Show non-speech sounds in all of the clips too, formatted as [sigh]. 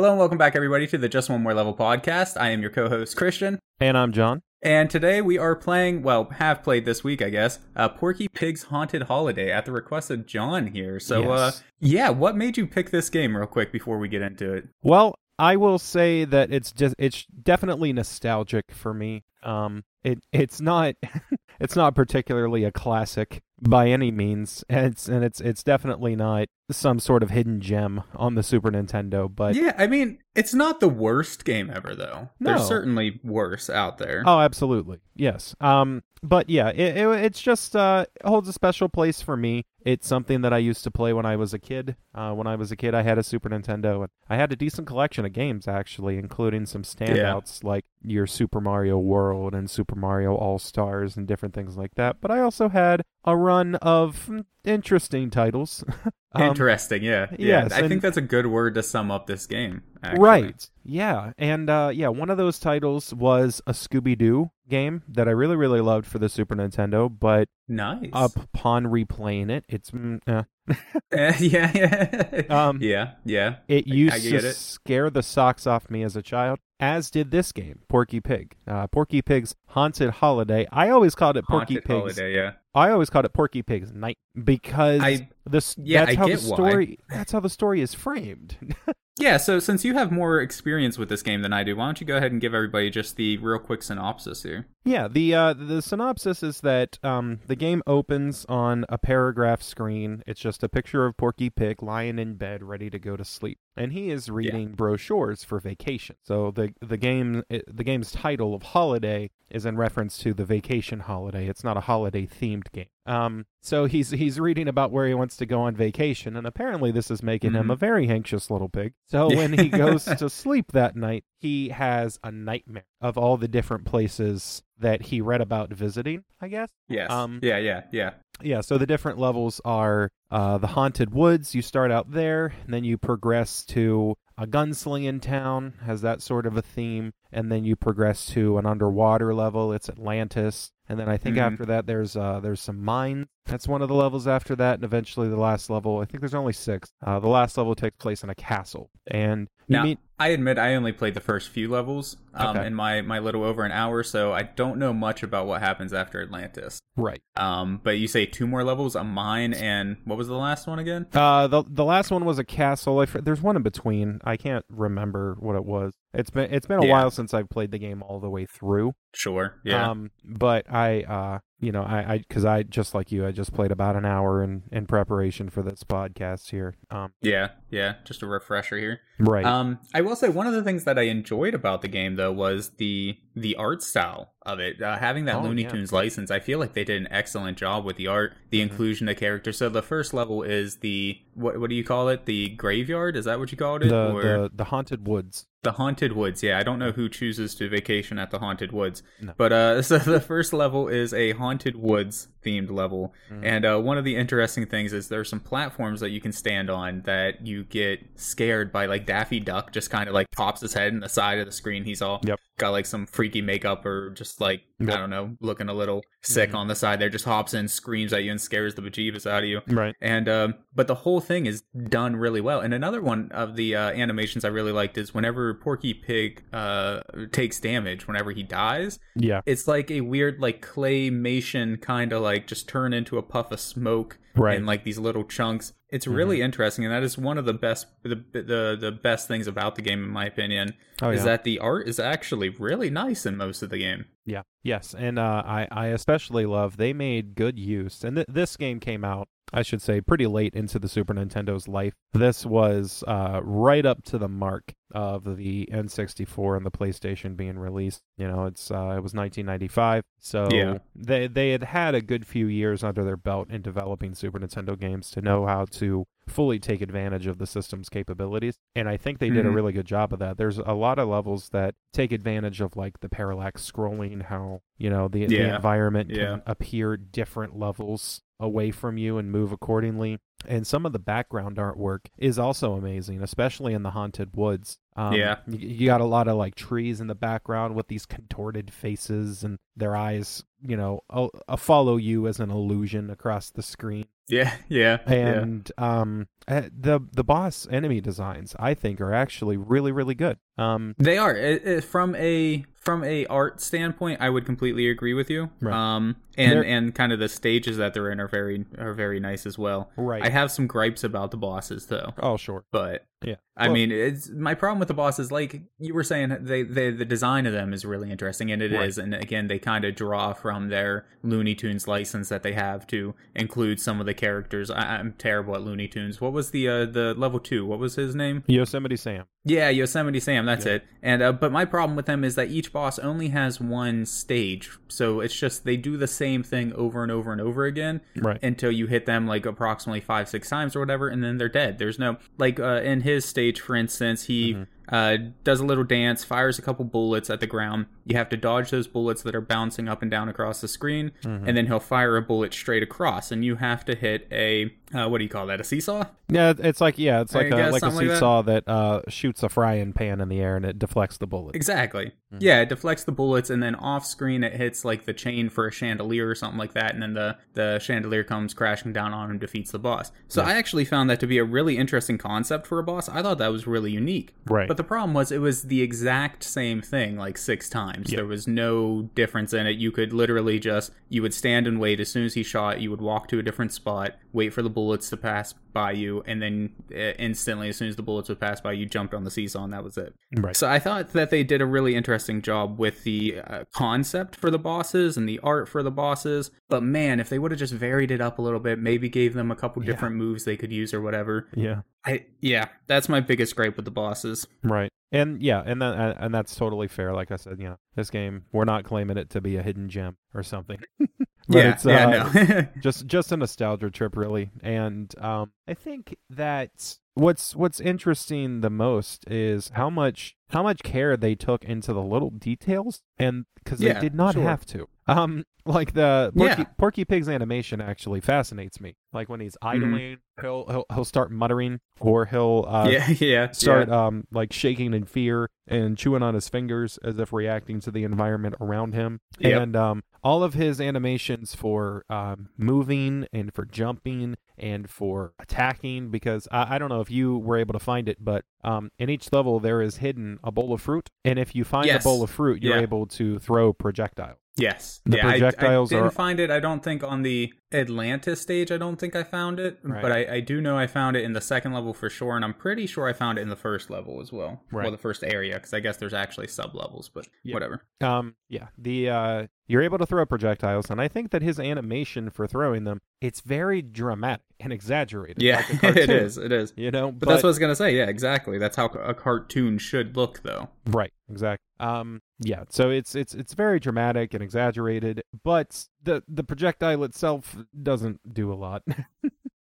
Hello and welcome back, everybody, to the Just One More Level podcast. I am your co host, Christian. And I'm John. And today we are playing, well, have played this week, I guess, uh, Porky Pig's Haunted Holiday at the request of John here. So, uh, yeah, what made you pick this game, real quick, before we get into it? Well, I will say that it's just it's definitely nostalgic for me. Um it it's not [laughs] it's not particularly a classic by any means. And it's and it's it's definitely not some sort of hidden gem on the Super Nintendo, but yeah, I mean, it's not the worst game ever, though. No. There's certainly worse out there. Oh, absolutely. Yes. Um but yeah, it, it it's just uh holds a special place for me. It's something that I used to play when I was a kid. Uh when I was a kid, I had a Super Nintendo and I had a decent collection of games actually, including some standouts like your Super Mario World and Super Mario All-Stars and different things like that. But I also had a run of interesting titles. [laughs] Um, Interesting, yeah. Yeah, yes, I think that's a good word to sum up this game. Actually. Right. Yeah. And uh, yeah, one of those titles was a Scooby Doo game that I really, really loved for the Super Nintendo, but Nice. upon replaying it, it's uh, [laughs] yeah, yeah. Um, yeah, yeah. it used to it. scare the socks off me as a child. As did this game, Porky Pig. Uh, Porky Pig's Haunted Holiday. I always called it Porky Haunted Pig's. Holiday, yeah. I always called it Porky Pig's Night because I- this. yeah, that's I how get the why. That's how the story is framed. [laughs] Yeah, so since you have more experience with this game than I do, why don't you go ahead and give everybody just the real quick synopsis here? Yeah, the uh, the synopsis is that um, the game opens on a paragraph screen. It's just a picture of Porky Pig lying in bed, ready to go to sleep, and he is reading brochures for vacation. So the the game the game's title of Holiday is in reference to the vacation holiday. It's not a holiday themed game. Um, so he's he's reading about where he wants to go on vacation, and apparently this is making him Mhm. a very anxious little pig. So when he goes [laughs] to sleep that night, he has a nightmare of all the different places that he read about visiting. I guess. Yes. Um, yeah, yeah, yeah. Yeah, so the different levels are uh, the haunted woods. You start out there, and then you progress to a gunslinging town, has that sort of a theme, and then you progress to an underwater level. It's Atlantis, and then I think Mhm. after that there's uh, there's some mines. That's one of the levels after that, and eventually the last level. I think there's only six. Uh, the last level takes place in a castle, and Now, meet I admit I only played the first few levels um, Okay. in my, my little over an hour, so I don't know much about what happens after Atlantis. right. Um, but you say two more levels, a mine, and what was the last one again? Uh, the the last one was a castle. I, there's one in between. I can't remember what it was. It's been it's been a Yeah. while since I've played the game all the way through. Sure. Yeah. Um, but I uh, you know, I I because I just like you, I just played about an hour in in preparation for this podcast here. Um, yeah. Yeah. Just a refresher here. right. Um, I will say one of the things that I enjoyed about the game though was the the art style of it. Uh, having that Oh, Looney yeah. Tunes license, I feel like they did an excellent job with the art, the Mhm. inclusion of characters. So the first level is the what what do you call it? The graveyard? Is that what you called it? the, or the the haunted woods. the haunted woods? Yeah, I don't know who chooses to vacation at the haunted woods, No. but uh, [laughs] so the first level is a haunted woods themed level, Mhm. and uh, one of the interesting things is there are some platforms that you can stand on that you get scared by. Like Daffy Duck just kind of like pops his head in the side of the screen. He's all Yep. got like some freaky makeup or just like Yep. I don't know, looking a little sick Mhm. on the side there. Just hops in, screams at you, and scares the bejeebus out of you. Right. And um, but the whole thing is done really well. And another one of the uh, animations I really liked is whenever Porky Pig uh, takes damage, whenever he dies, Yeah. it's like a weird like claymation kind of like just turn into a puff of smoke Right. and like these little chunks. It's really interesting, and that is one of the best the the the best things about the game, in my opinion, oh, is yeah. that the art is actually really nice in most of the game. Yeah. Yes, and uh, I I especially love they made good use, and th- this game came out, I should say, pretty late into the Super Nintendo's life. This was uh, right up to the mark of the N64 and the PlayStation being released. You know, it's uh, it was 1995, so Yeah. they they had had a good few years under their belt in developing Super Nintendo games to know how to fully take advantage of the system's capabilities. And I think they did a Mhm. really good job of that. There's a lot of levels that take advantage of like the parallax scrolling, how, you know, the, the Yeah. environment Yeah. can appear different levels away from you and move accordingly. And some of the background artwork is also amazing, especially in the haunted woods. Um, Yeah. you, you got a lot of like trees in the background with these contorted faces and their eyes, you know, uh, uh, follow you as an illusion across the screen. Yeah, yeah, yeah. And um, uh, the the boss enemy designs I think are actually really really good. Um, They are It- it- from a from a art standpoint. I would completely agree with you. Right. Um, and They're- and kind of the stages that they're in are very are very nice as well. right. I have some gripes about the bosses though, oh sure. but Yeah. I Well- mean, it's my problem with the bosses. Like you were saying, they, they the design of them is really interesting, and it is. Right. And again, they kind of draw from their Looney Tunes license that they have to include some of the characters. I, I'm terrible at Looney Tunes. What was the uh, the level two? What was his name? Yosemite Sam. Yeah, Yosemite Sam. That's Yeah. it. And uh, but my problem with them is that each boss only has one stage, so it's just they do the same thing over and over and over again Right. until you hit them like approximately five six times or whatever, and then they're dead. There's no like uh, in his stage, for instance, he. Mm-hmm. Uh, does a little dance, fires a couple bullets at the ground. You have to dodge those bullets that are bouncing up and down across the screen, and then he'll fire a bullet straight across, and you have to hit a uh, what do you call that? A seesaw? Yeah, it's like yeah, it's like a like a something like that. seesaw that uh, shoots a frying pan in the air and it deflects the bullet. Exactly. Yeah, it deflects the bullets, and then off screen it hits like the chain for a chandelier or something like that, and then the the chandelier comes crashing down on him, defeats the boss. So I actually found that to be a really interesting concept for a boss. I thought that was really unique. Right. But the problem was it was the exact same thing like six times. There was no difference in it. You could literally just you would stand and wait. As soon as he shot, you would walk to a different spot, wait for the bullets to pass by you, and then uh, instantly, as soon as the bullets would pass by, you jumped on the seesaw, and that was it. Right. So I thought that they did a really interesting job with the uh, concept for the bosses and the art for the bosses. But man, if they would have just varied it up a little bit, maybe gave them a couple Yeah. different moves they could use or whatever. Yeah. I yeah, that's my biggest gripe with the bosses. Right. And yeah, and that and- and that's totally fair. Like I said, you know, this game we're not claiming it to be a hidden gem or something. [laughs] But yeah, it's, uh, yeah, no. [laughs] just just a nostalgia trip really and um i think that what's what's interesting the most is how much how much care they took into the little details and because Yeah, they did not sure. have to um [laughs] like the porky, Yeah. porky pig's animation actually fascinates me like when he's idling he'll, he'll he'll start muttering or he'll uh Mm-hmm. [laughs] yeah, yeah, start yeah. um like shaking in fear and chewing on his fingers as if reacting to the environment around him Yep. and um all of his animations for um moving and for jumping and for attacking because I, I don't know if you were able to find it but um in each level there is hidden a bowl of fruit and if you find Yes. a bowl of fruit you're Yeah. able to throw projectile Yes. The yeah, I- projectiles I, didn't are- find it. I don't think on the Atlantis stage. I don't think I found it, Right. but I, I do know I found it in the second level for sure, and I'm pretty sure I found it in the first level as well, Right. or the first area, because I guess there's actually sub levels, but Yeah. whatever. Um, yeah, the uh, you're able to throw projectiles, and I think that his animation for throwing them, it's very dramatic and exaggerated. Yeah, like [laughs] it is. It is. You know, But, that's what I was gonna say. Yeah, exactly. That's how a cartoon should look, though. right, exactly. Um, yeah, so it's it's it's very dramatic and exaggerated, but the the projectile itself doesn't do a lot. [laughs]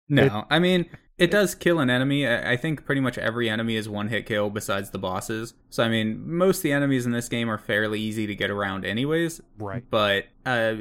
No, I mean it does kill an enemy. I I think pretty much every enemy is one hit kill besides the bosses. So I mean, most of the enemies in this game are fairly easy to get around, anyways. right. But uh,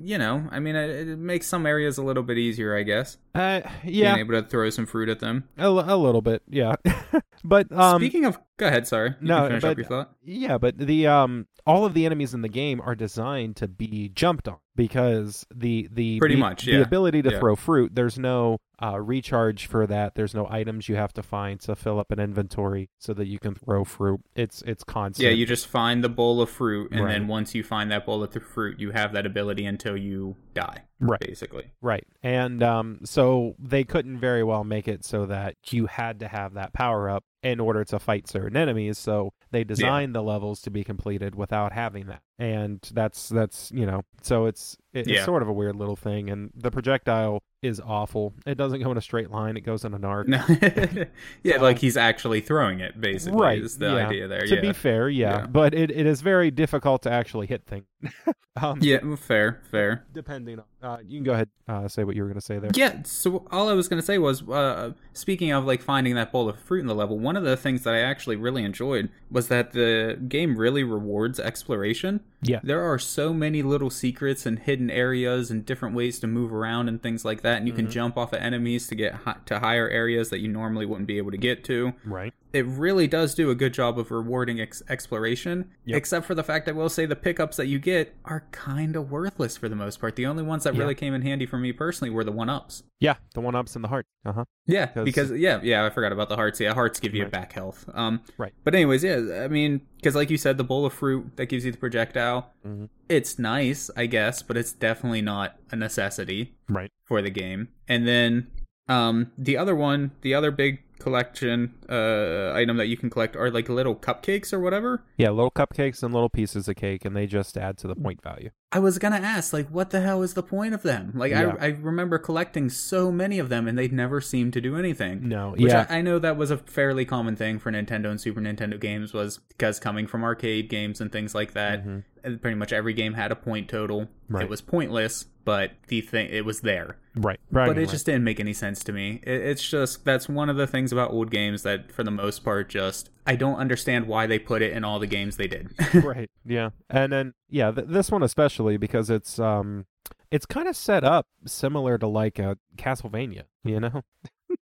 you know, I mean, it, it makes some areas a little bit easier, I guess. Uh, yeah, Being able to throw some fruit at them. a, little bit, yeah. [laughs] but um, Speaking of, go ahead. Sorry, you no, but- up your thought. Yeah, but the um all of the enemies in the game are designed to be jumped on because the the Pretty the- much, the ability to Yeah. throw fruit. There's no uh, recharge for that. There's no items you have to find to fill up an inventory so that you can throw fruit. It's it's constant. Yeah, you just find the bowl of fruit, and Right. then once you find that bowl of the fruit, you have that ability until you die, right. basically. Right. And um, so they couldn't very well make it so that you had to have that power up in order to fight certain enemies. So they designed the levels to be completed without having that. And that's that's you know so it's it's Yeah. sort of a weird little thing. And the projectile is awful. It doesn't go in a straight line. It goes in an arc. [laughs] Yeah, like he's actually throwing it. Basically, Right, is the yeah. idea there. To yeah, be fair, yeah, Yeah. but it, it is very difficult to actually hit things. [laughs] um, yeah, fair, fair. Depending on, uh, you can go ahead uh, say what you were going to say there. Yeah, so all I was going to say was, uh, speaking of like finding that bowl of fruit in the level, one of the things that I actually really enjoyed was that the game really rewards exploration. Yeah. there are so many little secrets and hidden areas and different ways to move around and things like that. And you can Mhm. jump off of enemies to get hi- to higher areas that you normally wouldn't be able to get to. Right. It really does do a good job of rewarding ex- exploration, Yep. except for the fact I will say the pickups that you get are kind of worthless for the most part. The only ones that Yeah. really came in handy for me personally were the one ups. Yeah, the one ups in the heart. Uh huh. Yeah, 'Cause- because yeah, yeah, I forgot about the hearts. Yeah, hearts give you Right. back health. Um, Right. But anyways, yeah, I mean, because like you said, the bowl of fruit that gives you the projectile, Mhm. it's nice, I guess, but it's definitely not a necessity Right. for the game. And then, um, the other one, the other big collection uh item that you can collect are like little cupcakes or whatever. Yeah, little cupcakes and little pieces of cake, and they just add to the point value. I was gonna ask, like, what the hell is the point of them? Like, Yeah. I I remember collecting so many of them, and they never seemed to do anything. No, Which yeah, I, I know that was a fairly common thing for Nintendo and Super Nintendo games was because coming from arcade games and things like that, Mhm. Pretty much every game had a point total. Right. It was pointless, but the thing it was there. right. Right. But it rights. just didn't make any sense to me. It, it's just that's one of the things about old games that, for the most part, just I don't understand why they put it in all the games they did. [laughs] right. Yeah, and then yeah, th- this one especially because it's um, it's kind of set up similar to like a Castlevania. You know.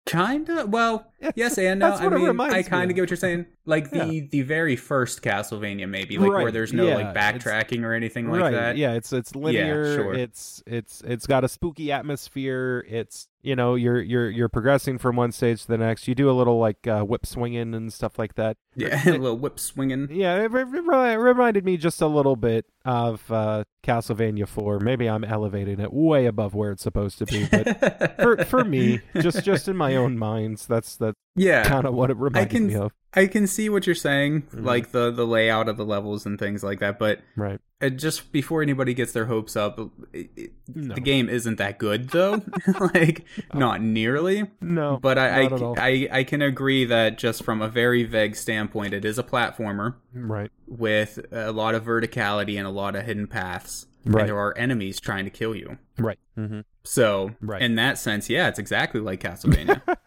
Kinda. Well, yes and no. I mean, I kind of. get what you're saying. Like the the very first Castlevania, maybe like where there's no yeah, like backtracking or anything like right. that. Yeah, it's it's linear. sure. It's it's it's got a spooky atmosphere. It's you know you're you're you're progressing from one stage to the next. You do a little like uh, whip swinging and stuff like that. Yeah, [laughs] a little whip swinging. Yeah, it, re- re- reminded me just a little bit of uh, Castlevania 4. Maybe I'm elevating it way above where it's supposed to be, but for for me, [laughs] just just in my own minds, that's that's yeah, kind of what it reminded can- me of. I can see what you're saying, Mhm. like the the layout of the levels and things like that. But Right. uh, just before anybody gets their hopes up, it, it, No. the game isn't that good though. [laughs] [laughs] like not nearly. No. But I not at all. I, I I can agree that just from a very vague standpoint, it is a platformer right. with a lot of verticality and a lot of hidden paths. Right. And there are enemies trying to kill you. Right. Mm-hmm. So, Right. in that sense, yeah, it's exactly like Castlevania. [laughs]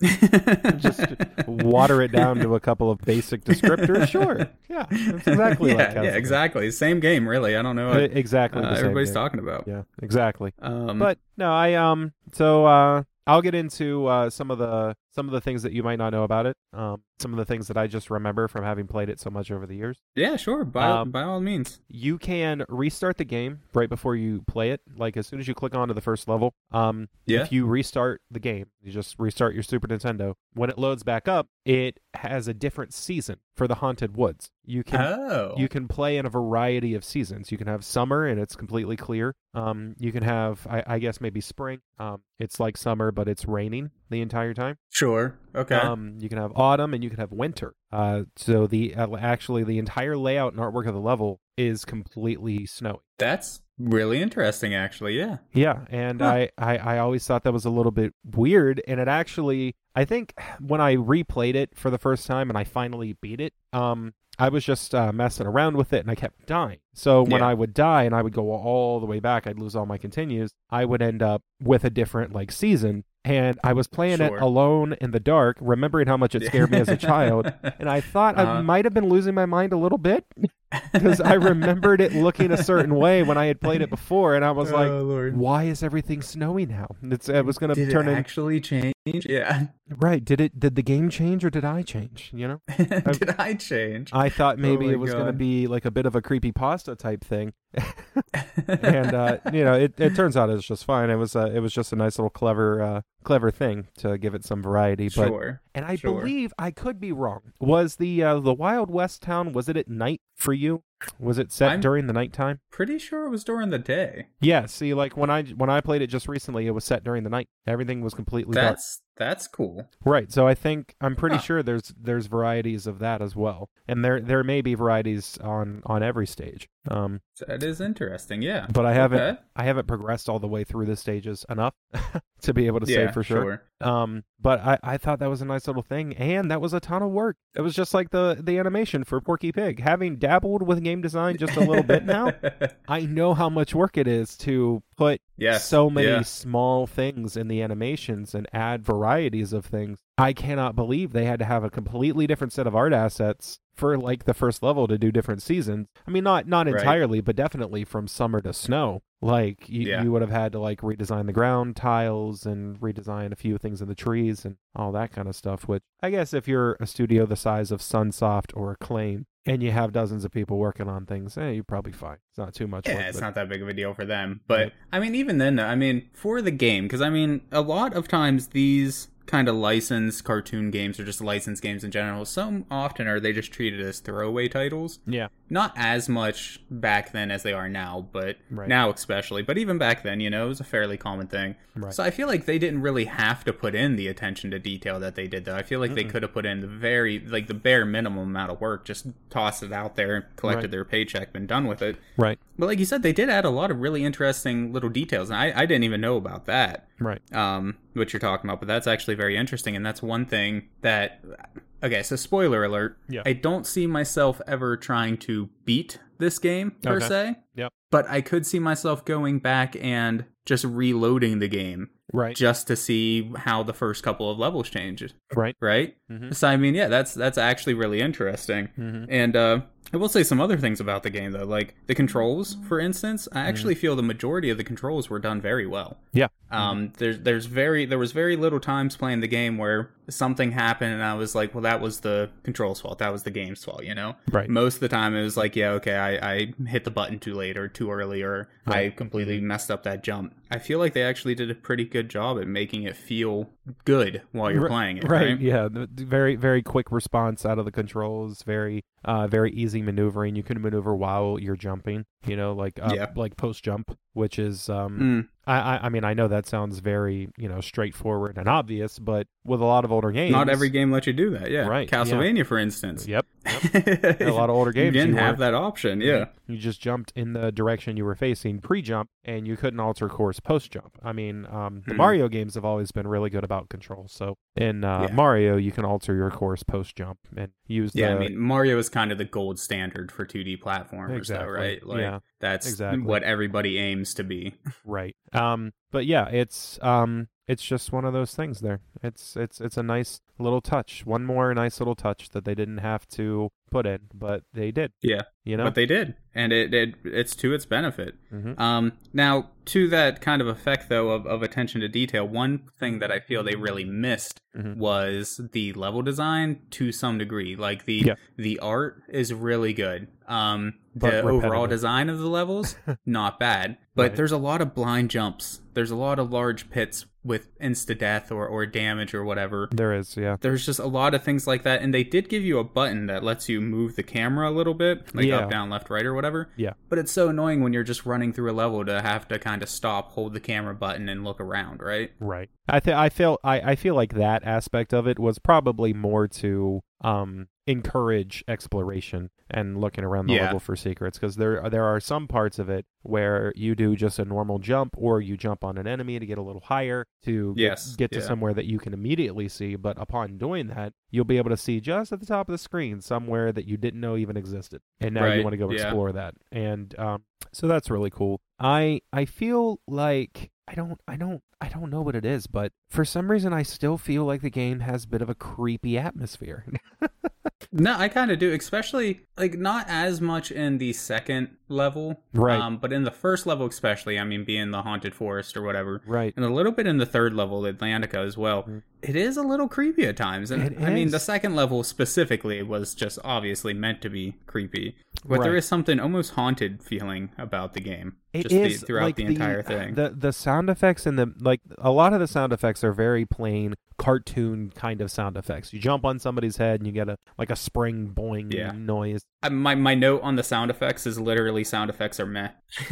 [laughs] Just water it down to a couple of basic descriptors. [laughs] Sure. Yeah. That's exactly yeah, like yeah, exactly. Same game, really. I don't know what Exactly. uh, everybody's game. talking about. Yeah. Exactly. Um, but no i um so uh i'll get into uh some of the some of the things that you might not know about it um some of the things that i just remember from having played it so much over the years yeah, sure. By Um, by all means. you can restart the game right before you play it like as soon as you click onto the first level um Yeah. if you restart the game you just restart your super nintendo when it loads back up it has a different season for the haunted woods you can Oh. you can play in a variety of seasons. You can have summer and it's completely clear. Um, you can have, I, I guess, maybe spring. Um, it's like summer, but it's raining the entire time. sure. Okay. Um, you can have autumn and you can have winter. Uh, so the uh, actually the entire layout and artwork of the level is completely snowy. That's really interesting, actually. Yeah. Yeah, and Huh. I, I I always thought that was a little bit weird, and it actually I think when I replayed it for the first time and I finally beat it, um, I was just uh, messing around with it and I kept dying. So when Yeah. I would die and I would go all the way back, I'd lose all my continues. I would end up with a different like season, and I was playing Sure. it alone in the dark, remembering how much it scared me as a child. [laughs] And I thought I Uh-huh. might have been losing my mind a little bit [laughs] because I remembered it looking a certain way when I had played it before, and I was like, oh, Lord. why is everything snowy now? It's it was gonna turn it in actually change? Yeah. [laughs] right. Did it? Did the game change or did I change? You know, [laughs] Did I change? I thought maybe Oh it was gonna be like a bit of a creepy pasta type thing, [laughs] and uh, you know, it, it turns out it's just fine. It was uh, it was just a nice little clever uh, clever thing to give it some variety. But sure. and I sure. believe I could be wrong. Was the uh, the Wild West town? Was it at night for you? Was it set I'm- during the nighttime? Pretty sure it was during the day. Yeah. See, like when I when I played it just recently, it was set during the night. Everything was completely dark. That's that's cool. Right. So I think I'm pretty Huh. sure there's there's varieties of that as well, and there there may be varieties on on every stage. Um, That is interesting. Yeah. but I haven't Okay. I haven't progressed all the way through the stages enough [laughs] to be able to yeah, say for sure. Um, but I I thought that was a nice little thing, and that was a ton of work. It was just like the the animation for Porky Pig. Having dabbled with game design just a little bit now, [laughs] I know how much work it is to put yes. so many Yeah. small things in the animations and add varieties of things. I cannot believe they had to have a completely different set of art assets for like the first level to do different seasons. I mean, not not Right. entirely, but definitely from summer to snow. Like you, Yeah. you would have had to like redesign the ground tiles and redesign a few things in the trees and all that kind of stuff. Which I guess if you're a studio the size of Sunsoft or Acclaim and you have dozens of people working on things, eh, you're probably fine. It's not too much. Yeah, work, it's but- not that big of a deal for them. But Right. I mean, even then, though, I mean, for the game, because I mean, a lot of times these kind of licensed cartoon games or just licensed games in general, so often are they just treated as throwaway titles. Yeah. Not as much back then as they are now, but Right. now especially. But even back then, you know, it was a fairly common thing. Right. So I feel like they didn't really have to put in the attention to detail that they did, though. I feel like they could have put in the very, like the bare minimum amount of work, just tossed it out there, collected Right. their paycheck, been done with it. Right. But like you said, they did add a lot of really interesting little details, and I, I didn't even know about that. Right. Um, what you're talking about, but that's actually very interesting, and that's one thing that. Okay, so spoiler alert. Yeah. I don't see myself ever trying to beat this game per Okay. se. Yep. But I could see myself going back and just reloading the game Right. just to see how the first couple of levels change. Right. Right. Mhm. So I mean, yeah, that's that's actually really interesting. Mhm. And uh, I will say some other things about the game though, like the controls, for instance. I actually feel the majority of the controls were done very well. Yeah. Um, there's there's very there was very little times playing the game where something happened and I was like, well, that was the control's fault. That was the game's fault. You know. Right. Most of the time, it was like, yeah, okay, I, I hit the button too late or too early, or I Right. completely messed up that jump. I feel like they actually did a pretty good job at making it feel good while you're playing it. right, Right. yeah very very quick response out of the controls very uh very easy maneuvering you can maneuver while you're jumping you know like uh, Yeah. like post jump which is um Mm, I, I i mean i know that sounds very you know straightforward and obvious but with a lot of older games not every game lets you do that. Yeah. Right, Castlevania, for instance. yep [laughs] a lot of older you games didn't you have that option. Yeah. you just jumped in the direction you were facing pre-jump and you couldn't alter course post-jump i mean um, the Hmm. mario games have always been really good about control so in uh, Yeah. mario you can alter your course post-jump and use Yeah, the I mean Mario is kind of the gold standard for 2D platformers, Exactly. though, right? Like Yeah, that's exactly. what everybody aims to be. right um but yeah it's um it's just one of those things there it's it's it's a nice little touch one more nice little touch that they didn't have to put in but they did Yeah, you know but they did, and it, it it's to its benefit. Mhm. Um, now to that kind of effect though of, of attention to detail, one thing that I feel they really missed Mhm. was the level design to some degree. Like the Yeah. the art is really good. Um, But the overall design of the levels [laughs] not bad, but Right. there's a lot of blind jumps. There's a lot of large pits with insta death or or damage or whatever. there is yeah There's just a lot of things like that, and they did give you a button that lets you move the camera a little bit, like Yeah. up, down, left, right, or whatever. Yeah. But it's so annoying when you're just running through a level to have to kind of stop, hold the camera button, and look around, right? Right. I think I feel I, I feel like that aspect of it was probably more to um encourage exploration and looking around the Yeah. level for secrets because there there are some parts of it where you do just a normal jump or you jump on an enemy to get a little higher to get, Yes, get to yeah. somewhere that you can immediately see but upon doing that you'll be able to see just at the top of the screen somewhere that you didn't know even existed and now you want to go yeah. explore that and um so that's really cool i i feel like i don't i don't i don't know what it is but for some reason i still feel like the game has a bit of a creepy atmosphere [laughs] No, I kind of do, especially like not as much in the second level, Right. Um, but in the first level, especially, I mean, being the haunted forest or whatever, right and a little bit in the third level, Atlantica as well. Mhm. It is a little creepy at times, and It I mean, the second level specifically was just obviously meant to be creepy, but there Right. is something almost haunted feeling about the game, It just is the, throughout like the entire thing. The the sound effects and the like a lot of the sound effects are very plain cartoon kind of sound effects. You jump on somebody's head and you get a like a spring boing Yeah. noise. Uh, my my note on the sound effects is literally sound effects are meh.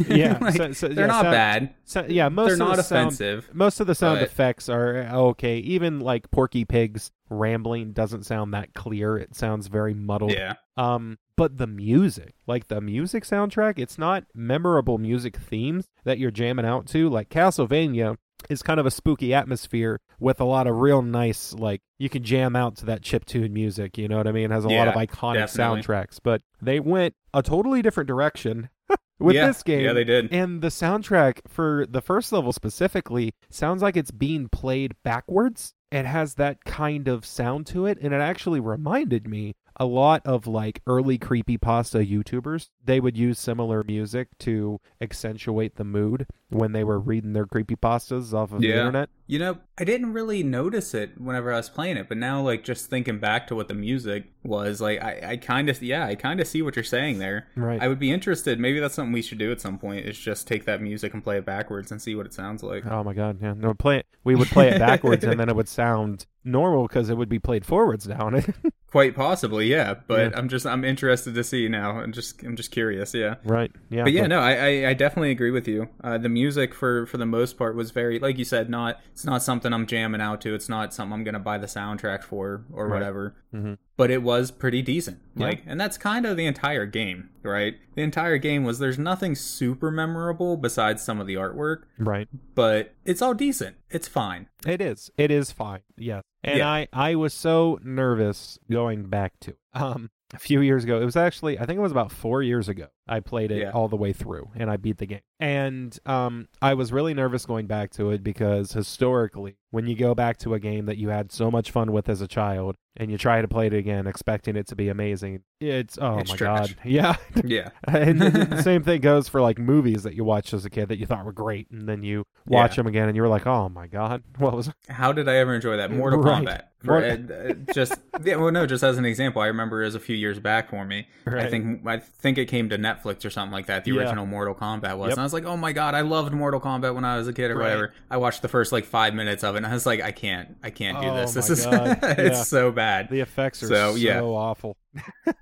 Yeah, [laughs] Like, so- so- they're yeah, not sound- bad. So, yeah, most They're of not the sound, offensive. most of the sound but- effects are okay. Even like Porky Pig's rambling doesn't sound that clear. It sounds very muddled. Yeah, Um, but the music, like the music soundtrack, it's not memorable music themes that you're jamming out to. Like Castlevania is kind of a spooky atmosphere with a lot of real nice, like you can jam out to that chip tune music. You know what I mean? It has a lot of iconic definitely. soundtracks, but they went a totally different direction [laughs] with yeah, this game. Yeah, they did. And the soundtrack for the first level specifically sounds like it's being played backwards. It has that kind of sound to it, and it actually reminded me a lot of like early creepy pasta YouTubers. They would use similar music to accentuate the mood when they were reading their creepy pastas off of the internet. You know, I didn't really notice it whenever I was playing it, but now, like, just thinking back to what the music was, like, I, I kind of, yeah, I kind of see what you're saying there. Right. I would be interested. Maybe that's something we should do at some point. Is just take that music and play it backwards and see what it sounds like. Oh my god, yeah. No, play it. We would play it [laughs] backwards, and then it would sound normal because it would be played forwards now. [laughs] Quite possibly, yeah. But Yeah. I'm just, I'm interested to see now. I'm just, I'm just curious, yeah. right? Yeah. But yeah, no, I, I, I definitely agree with you. Uh, the music for for the most part was very, like you said, not it's not something I'm jamming out to. It's not something I'm gonna buy the soundtrack for or Right. whatever. Mhm. But it was pretty decent. Yeah. Like, and that's kind of the entire game, right? The entire game was there's nothing super memorable besides some of the artwork, Right. but it's all decent. It's fine. It is. It is fine. Yes. And Yeah. I I was so nervous going back to it. um a few years ago. It was actually I think it was about 4 years ago. I played it Yeah. all the way through and I beat the game. And um I was really nervous going back to it because historically when you go back to a game that you had so much fun with as a child and you try to play it again expecting it to be amazing, it's oh It's my trash. god. [laughs] Yeah. Yeah. [laughs] and the, [laughs] same thing goes for like movies that you watched as a kid that you thought were great and then you watch Yeah. them again and you were like, "Oh my god. What was How did I ever enjoy that? Mortal Right. Kombat. Uh, uh, just yeah, well, no, just as an example, I remember it was a few years back for me. I think I think it came to Netflix or something like that. The Yeah. original Mortal Kombat was, Yep. and I was like, oh my god, I loved Mortal Kombat when I was a kid or Right. whatever. I watched the first like five minutes of it, and I was like, I can't, I can't do Oh this. This is [laughs] it's Yeah. so bad. The effects are So, so, yeah. awful.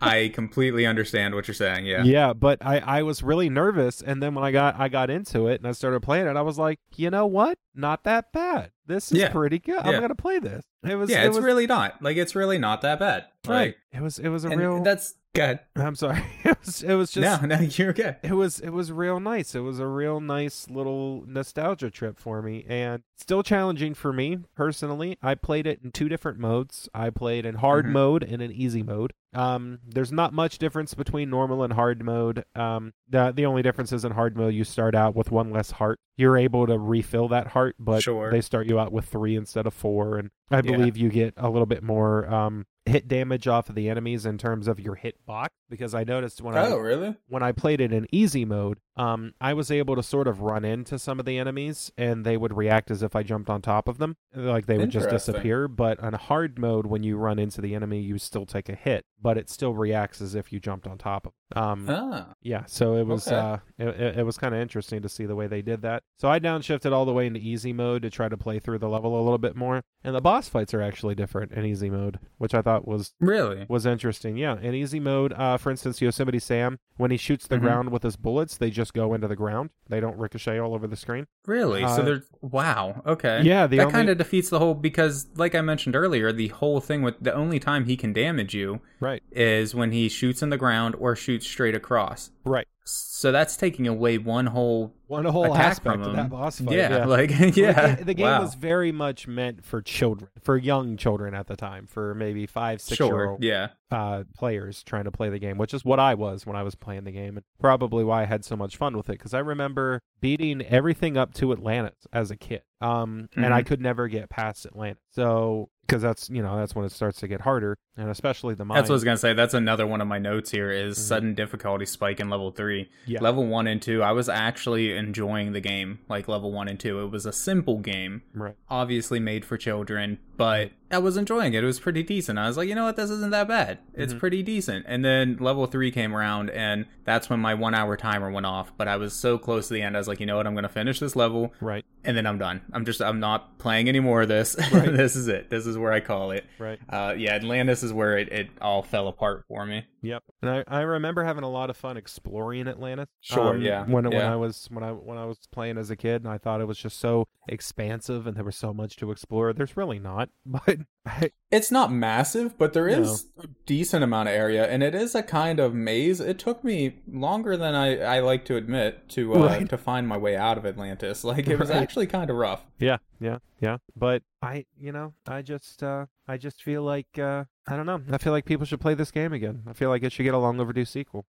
I completely understand what you're saying. Yeah. Yeah, but I, I was really nervous, and then when I got I got into it and I started playing it, I was like, you know what? Not that bad. This is Yeah. pretty good. I'm gonna play this. It was Yeah, it it's was, really not like it's really not that bad. right. Like, It was it was a real. that's good. I'm sorry. [laughs] It was it was just no, no, you're good. it was it was real nice. It was a real nice little nostalgia trip for me and still challenging for me personally. I played it in two different modes. I played in hard Mhm. mode and in easy mode. Um there's not much difference between normal and hard mode. Um the the only difference is in hard mode you start out with one less heart. You're able to refill that heart, but Sure. they start you out with 3 instead of 4 and I Yeah. believe you get a little bit more um hit damage off of the enemies in terms of your hit box because I noticed when I Oh, really? when I played it in easy mode, um, I was able to sort of run into some of the enemies and they would react as if I jumped on top of them. Like they would just disappear. But on hard mode, when you run into the enemy, you still take a hit, but it still reacts as if you jumped on top of them. Um, Ah, yeah, so it was Okay. uh, it, it was kind of interesting to see the way they did that. So I downshifted all the way into easy mode to try to play through the level a little bit more, and the boss fights are actually different in easy mode, which I thought was really? was interesting. Yeah, in easy mode, uh, for instance, Yosemite Sam, when he shoots the Mhm. ground with his bullets, they just go into the ground. They don't ricochet all over the screen. Really? Uh, so there's wow. Okay. Yeah, the that only kind of defeats the whole because, like I mentioned earlier, the whole thing with the only time he can damage you right, is when he shoots in the ground or shoots straight across. right. So that's taking away one whole One whole aspect of that boss fight. yeah, like [laughs] Well, yeah. the, the game wow. was very much meant for children, for young children at the time, for maybe five, six year old Yeah. uh, players trying to play the game, which is what I was when I was playing the game, and probably why I had so much fun with it. Because I remember beating everything up to Atlantis as a kid, um, and I Mhm. could never get past Atlantis. So, because that's you know that's when it starts to get harder, and especially the mine. That's what I was gonna say. That's another one of my notes here is Mhm. sudden difficulty spike in level three. Yeah. Level one and two, I was actually enjoying the game, like level one and two. It was a simple game, right. obviously made for children, but I was enjoying it. It was pretty decent. I was like, you know what, this isn't that bad. It's Mhm. pretty decent. And then level three came around, and that's when my one hour timer went off. But I was so close to the end, I was like, you know what, I'm gonna finish this level, Right. and then I'm done. I'm just, I'm not playing any more of this. [laughs] Right. this is it. This is where I call it. Right. Uh, yeah, Atlantis is where it, it all fell apart for me. Yep. And I, I remember having a lot of fun exploring Atlantis. Sure, um, yeah, When when. I was when I when I was playing as a kid, and I thought it was just so expansive, and there was so much to explore. There's really not, [laughs] but I, It's not massive, but there is No. a decent amount of area, and it is a kind of maze. It took me longer than I, I like to admit to uh, Right. to find my way out of Atlantis. [laughs] Like it was Right. actually kind of rough. yeah, yeah, yeah. But I, you know, I just uh I just feel like uh I don't know. I feel like people should play this game again. I feel like it should get a long overdue sequel.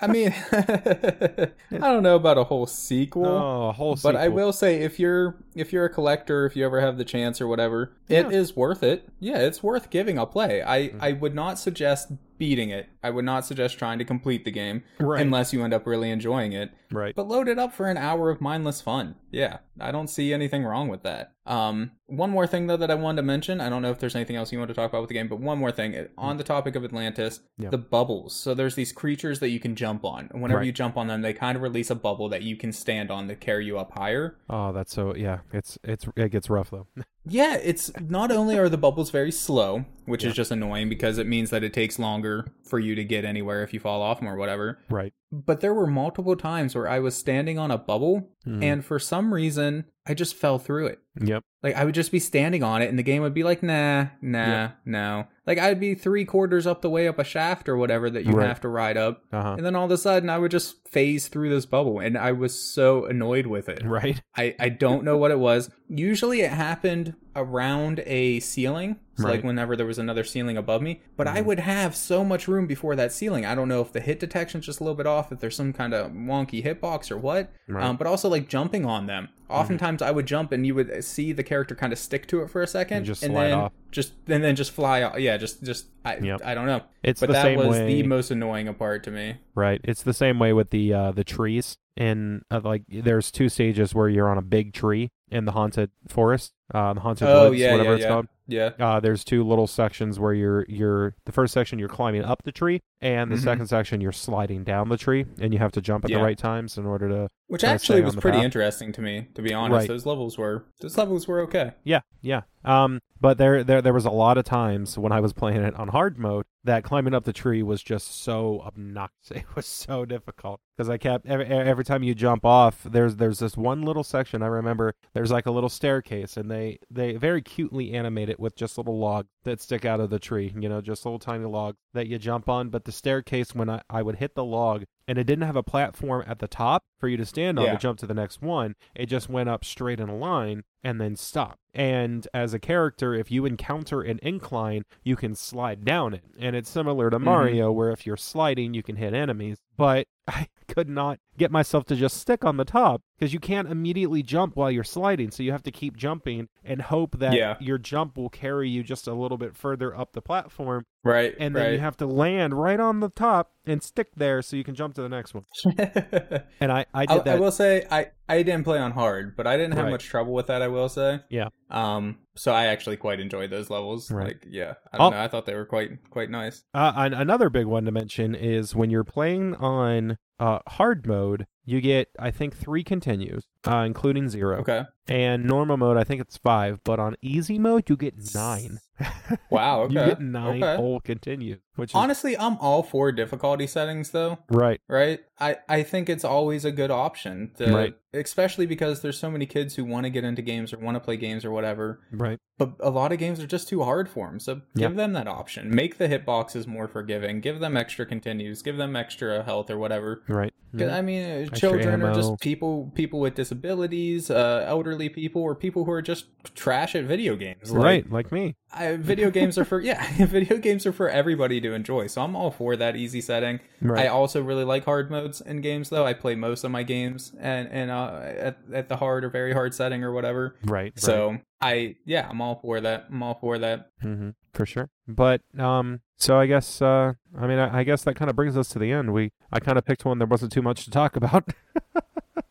I mean, [laughs] I don't know about a whole sequel. Oh, a whole But sequel. I will say, if you're if you're a collector, if you ever have the chance or whatever, it Yeah. is worth it. Yeah, it's worth giving a play. I Mm. I would not suggest beating it. I would not suggest trying to complete the game Right. unless you end up really enjoying it. Right. But load it up for an hour of mindless fun. Yeah, I don't see anything wrong with that. Um, one more thing though that I wanted to mention. I don't know if there's anything else you want to talk about with the game, but one more thing on the topic of Atlantis, Yeah. the bubbles. So there's these creatures that you can jump on. And whenever Right. you jump on them, they kind of release a bubble that you can stand on to carry you up higher. Oh, that's so yeah. It's it's it gets rough though. [laughs] Yeah, it's not only are the bubbles very slow, which Yeah. is just annoying because it means that it takes longer for you to get anywhere if you fall off them or whatever. right. But there were multiple times where I was standing on a bubble Mhm. and for some reason I just fell through it. Yep. Like I would just be standing on it and the game would be like, nah, nah, Yeah. no. Like I'd be three quarters up the way up a shaft or whatever that you Right. have to ride up. Uh huh. And then all of a sudden I would just phase through this bubble and I was so annoyed with it. Right. I, I don't know what it was. Usually it happened around a ceiling. So like whenever there was another ceiling above me. But I would have so much room before that ceiling. I don't know if the hit detection's just a little bit off, if there's some kind of wonky hitbox or what. Right. Um, but also like jumping on them. Oftentimes I would jump and you would see the character kind of stick to it for a second And just and then off. just and then just fly off. Yeah, just just I Yep. I don't know. It's but that was way. the most annoying part to me. Right. It's the same way with the uh, the trees. And uh, like, there's two stages where you're on a big tree in the haunted forest, uh, the haunted Oh woods, yeah, whatever yeah, it's yeah. called. Yeah. Uh, there's two little sections where you're you're the first section you're climbing up the tree, and the Mhm. second section you're sliding down the tree, and you have to jump at Yeah. the right times in order to. Which actually was pretty path. interesting to me, to be honest. Right. Those levels were those levels were okay. Yeah, yeah. Um, but there there there was a lot of times when I was playing it on hard mode that climbing up the tree was just so obnoxious. [laughs] It was so difficult because I kept every, every time you jump off, there's there's this one little section I remember. There's like a little staircase, and they they very cutely animate it with just little logs that stick out of the tree. You know, just little tiny logs that you jump on. But the staircase, when I, I would hit the log, and it didn't have a platform at the top for you to stand on Yeah. to jump to the next one. It just went up straight in a line and then stopped. And as a character, if you encounter an incline, you can slide down it. And it's similar to mm-hmm. Mario, where if you're sliding, you can hit enemies. But [laughs] I could not get myself to just stick on the top because you can't immediately jump while you're sliding. So you have to keep jumping and hope that Yeah. your jump will carry you just a little bit further up the platform. Right. And then right. you have to land right on the top and stick there so you can jump to the next one. [laughs] And I, I did I that. I will say I I didn't play on hard, but I didn't have Right. much trouble with that. I will say. Yeah. Um. So I actually quite enjoyed those levels. Right. Like, yeah. I don't Oh. know. I thought they were quite quite nice. Uh, another big one to mention is when you're playing on uh, hard mode, you get I think three continues, uh, including zero. Okay. And normal mode, I think it's five, but on easy mode, you get nine. [laughs] Wow. Okay. you get nine okay. whole continues, which is Honestly, I'm all for difficulty settings though. right. right i i think it's always a good option to, Right. especially because there's so many kids who want to get into games or want to play games or whatever Right. but a lot of games are just too hard for them so give them that option make the hitboxes more forgiving give them extra continues give them extra health or whatever Right. i mean uh, Extra children are just people people with disabilities uh elderly people or people who are just trash at video games Like, right. Like me. I, video games are for [laughs] yeah [laughs] video games are for everybody to enjoy so i'm all for that easy setting Right. I also really like hard modes in games, though. I play most of my games and and uh, at at the hard or very hard setting or whatever. right. So I yeah, I'm all for that. I'm all for that. Hmm for sure. But um, so I guess uh, I mean, I, I guess that kind of brings us to the end. We I kind of picked one there wasn't too much to talk about. [laughs]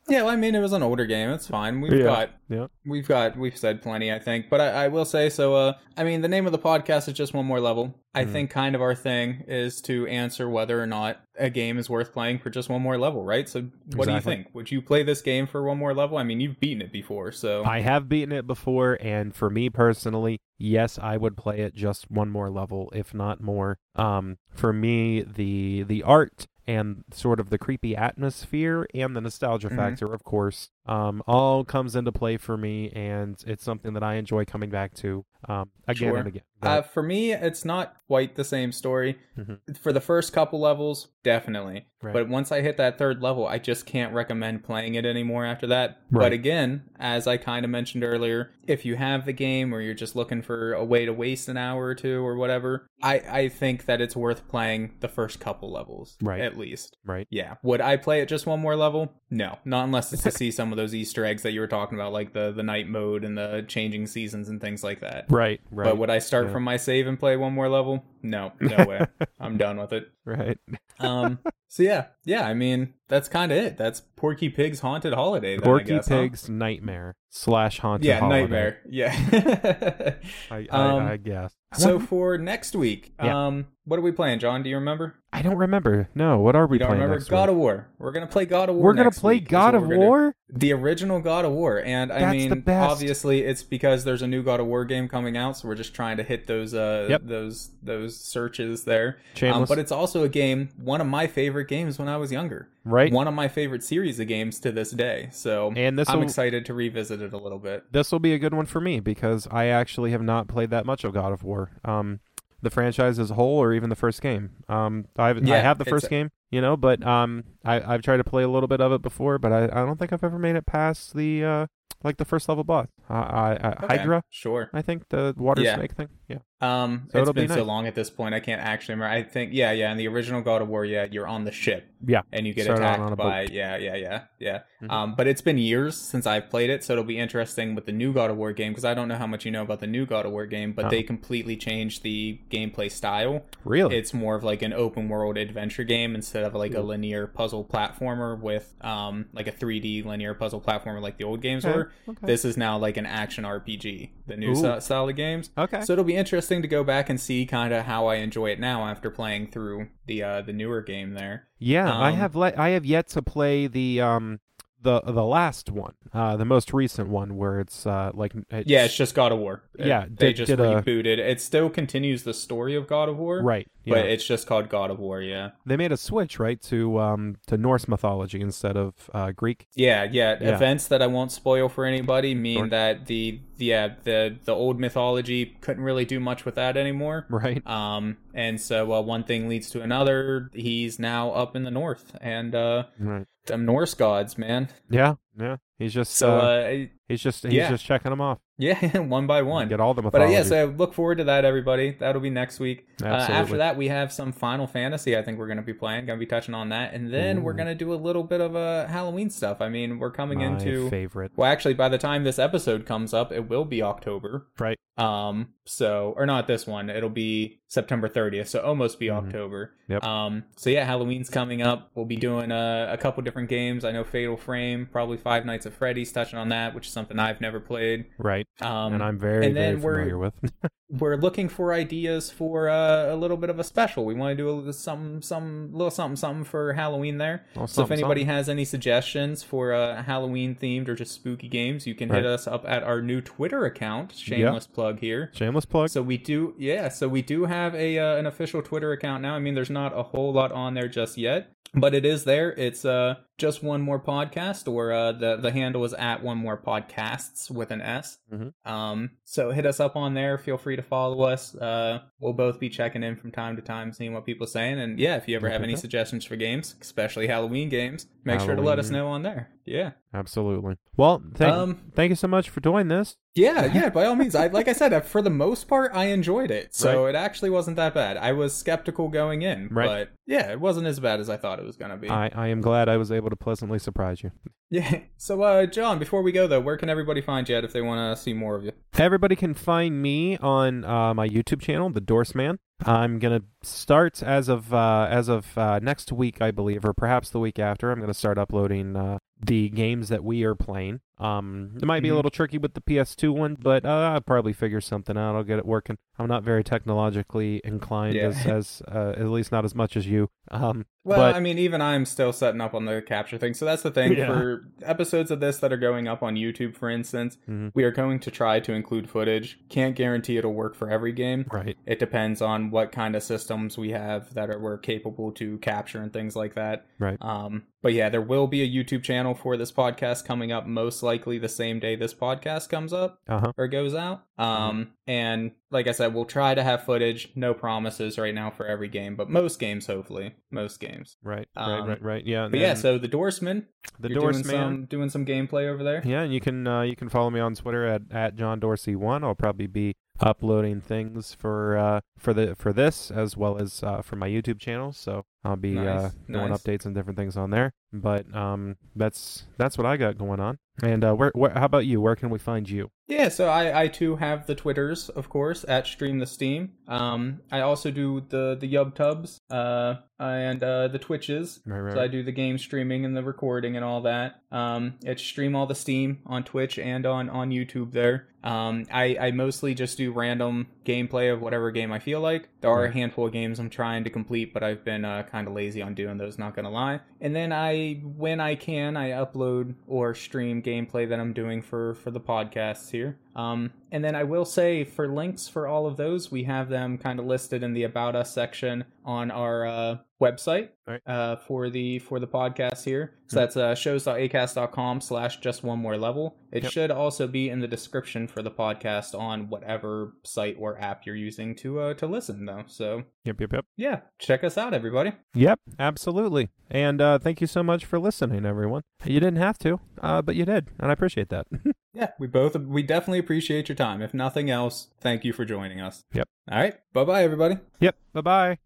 Yeah, well, I mean, it was an older game. It's fine. We've Yeah. got yeah. we've got we've said plenty, I think. But I, I will say so. Uh, I mean, the name of the podcast is just one more level. I Mhm. think kind of our thing is to answer whether or not a game is worth playing for just one more level, right? So, what do you think? Would you play this game for one more level? I mean, you've beaten it before, so I have beaten it before, and for me personally, yes, I would play it just one more level, if not more. Um, for me, the the art and sort of the creepy atmosphere and the nostalgia Mhm. factor, of course, um, all comes into play for me, and it's something that I enjoy coming back to um, again Sure. and again. Uh, for me, it's not quite the same story. Mhm. For the first couple levels, definitely. Right. But once I hit that third level, I just can't recommend playing it anymore after that. Right. But again, as I kind of mentioned earlier, if you have the game or you're just looking for a way to waste an hour or two or whatever, I, I think that it's worth playing the first couple levels. Right. At least. right. Yeah. Would I play it just one more level? No. Not unless it's to [laughs] see some of those Easter eggs that you were talking about, like the, the night mode and the changing seasons and things like that. Right. Right. But would I start Yeah. from my save and play one more level? No, [laughs] no way. I'm done with it. right. Um. So yeah, yeah. I mean, that's kind of it. That's Porky Pig's haunted holiday. Then, Porky guess, huh? Pig's nightmare slash haunted. Yeah, holiday. nightmare. Yeah. [laughs] I, I, Um, I guess. so for next week, Yeah. um, what are we playing, John? Do you remember? I don't remember. No, what are we don't playing remember? next God week? of War. We're gonna play God of War. We're gonna play God of War. the original God of War, and I That's mean, obviously, it's because there's a new God of War game coming out, so we're just trying to hit those uh Yep. those those searches there. Um, but it's also a game, one of my favorite games when I was younger. Right. One of my favorite series of games to this day. So And this I'm excited to revisit it a little bit. this will be a good one for me because I actually have not played that much of God of War. Um, the franchise as a whole, or even the first game. Um, I've, I have the first game, you know, but um, I, I've tried to play a little bit of it before, but I, I don't think I've ever made it past the uh, like the first level boss. Uh, I, I, Okay, Hydra, Sure. I think the water Yeah. snake thing. Yeah. Um, So it's it'll be been so long at this point, I can't actually remember. I think, yeah, yeah. In the original God of War, yeah, you're on the ship. Yeah. and you get Start attacked by yeah yeah yeah yeah Mhm. um but it's been years since i've played it so it'll be interesting with the new god of war game because i don't know how much you know about the new god of war game but Oh. they completely changed the gameplay style Really? it's more of like an open world adventure game instead of like a linear puzzle platformer with um like a 3d linear puzzle platformer like the old games Okay, were okay. this is now like an action rpg the new st- style of games okay. so it'll be interesting to go back and see kind of how i enjoy it now after playing through the uh the newer game there. Yeah, I Um, have le- I have yet to play the um the the last one, uh the most recent one where it's uh like it's, Yeah, it's just God of War. It- Yeah, they did- just did a- rebooted. It still continues the story of God of War, right. Yeah. But it's just called God of War. Yeah, they made a switch right to um to Norse mythology instead of uh Greek. yeah, yeah. Yeah. Events that I won't spoil for anybody mean Sure. that the yeah the the old mythology couldn't really do much with that anymore. Right. Um, and so uh, one thing leads to another. He's now up in the north, and uh, Right. Them Norse gods, man. Yeah. Yeah. He's just So uh, uh, he's just he's yeah. just checking them off. [laughs] yeah, [laughs] one by one. Get all the But uh, yeah, so look forward to that, everybody. That'll be next week. Uh, Absolutely. after that, we have some Final Fantasy. I think we're going to be playing. Going to be touching on that, and then we're going to do a little bit of uh, Halloween stuff. I mean, we're coming My into. favorite. Well, actually, by the time this episode comes up, it will be October. Right. Um. So, or not this one. It'll be September 30th. So almost be Mhm. October. Yep. Um. So yeah, Halloween's coming up. We'll be doing uh, a couple different games. I know Fatal Frame, probably Five Nights at Freddy's, touching on that, which is something I've never played. Right. Um. and I'm very and very then we're- familiar with. [laughs] we're looking for ideas for uh, a little bit of a special. We want to do a little some some little something something for Halloween there. So if anybody something. has any suggestions for uh, Halloween themed or just spooky games, you can Right. hit us up at our new Twitter account. Shameless plug here. shameless plug. So we do, yeah. So we do have a uh, an official Twitter account now. I mean, there's not a whole lot on there just yet, but it is there. It's uh just one more podcast, or uh, the the handle is at one more podcasts with an S. Mhm. Um, so hit us up on there. Feel free to follow us. Uh, we'll both be checking in from time to time, seeing what people are saying. And yeah, if you ever have any suggestions for games, especially Halloween games, make sure to let us know on there. Yeah. Absolutely. Well, thank Um, thank you so much for doing this. Yeah, [laughs] yeah, by all means. I like I said, for the most part, I enjoyed it. So Right. it actually wasn't that bad. I was skeptical going in, Right. but yeah, it wasn't as bad as I thought it was gonna be. I, I am glad I was able to pleasantly surprise you. [laughs] yeah. So, uh, John, before we go though, where can everybody find you at if they want to see more of you? Everybody can find me on uh, my YouTube channel, The Dorseman. I'm gonna start as of uh, as of uh, next week, I believe, or perhaps the week after. I'm gonna start uploading uh, the games that we are playing. Um, it might be a Mhm. little tricky with the PS2 one, but uh, I'll probably figure something out. I'll get it working. I'm not very technologically inclined, Yeah. as, [laughs] as uh, at least not as much as you. Um, Well, but I mean, even I'm still setting up on the capture thing. So that's the thing. Yeah. For episodes of this that are going up on YouTube, for instance, Mhm. we are going to try to include footage. Can't guarantee it'll work for every game. right, It depends on what kind of systems we have that are we're capable to capture and things like that. right, Um, but yeah, there will be a YouTube channel for this podcast coming up most likely the same day this podcast comes up uh huh, or goes out. Um, and like I said, we'll try to have footage. No promises right now for every game, but most games, hopefully, most games. right, right, Um, right, right. Yeah, But yeah, so the Dorseman, the you're doing some doing some gameplay over there. Yeah, and you can uh, you can follow me on Twitter at, at John Dorsey one. I'll probably be uploading things for uh, for the for this as well as uh, for my YouTube channel. So I'll be uh, doing nice. updates and different things on there. But um, that's that's what I got going on. And uh, where, where how about you? Where can we find you? Yeah, so I, I too have the Twitters, of course, at Stream the Steam. Um, I also do the the Yub Tubs, uh, and uh, the Twitches. Right, right. So I do the game streaming and the recording and all that. Um, it's Stream All the Steam on Twitch and on on YouTube there. Um, I I mostly just do random gameplay of whatever game I feel like. There are a handful of games I'm trying to complete, but I've been uh, kind of lazy on doing those. Not gonna lie. And then I, when I can, I upload or stream gameplay that I'm doing for for the podcasts here. Um, and then I will say for links for all of those, we have them kind of listed in the about us section on our uh, website Right. uh, for the for the podcast here. So Mhm. that's uh, shows.acast.com slash just one more level. It Yep. should also be in the description for the podcast on whatever site or app you're using to uh, to listen though. So Yep, yep, yep. yeah, check us out, everybody. Yep, absolutely. And uh, thank you so much for listening, everyone. You didn't have to, uh, but you did, and I appreciate that. [laughs] Yeah, we both we definitely appreciate your time. If nothing else, thank you for joining us. Yep. All right. Bye bye everybody. yep. Bye bye.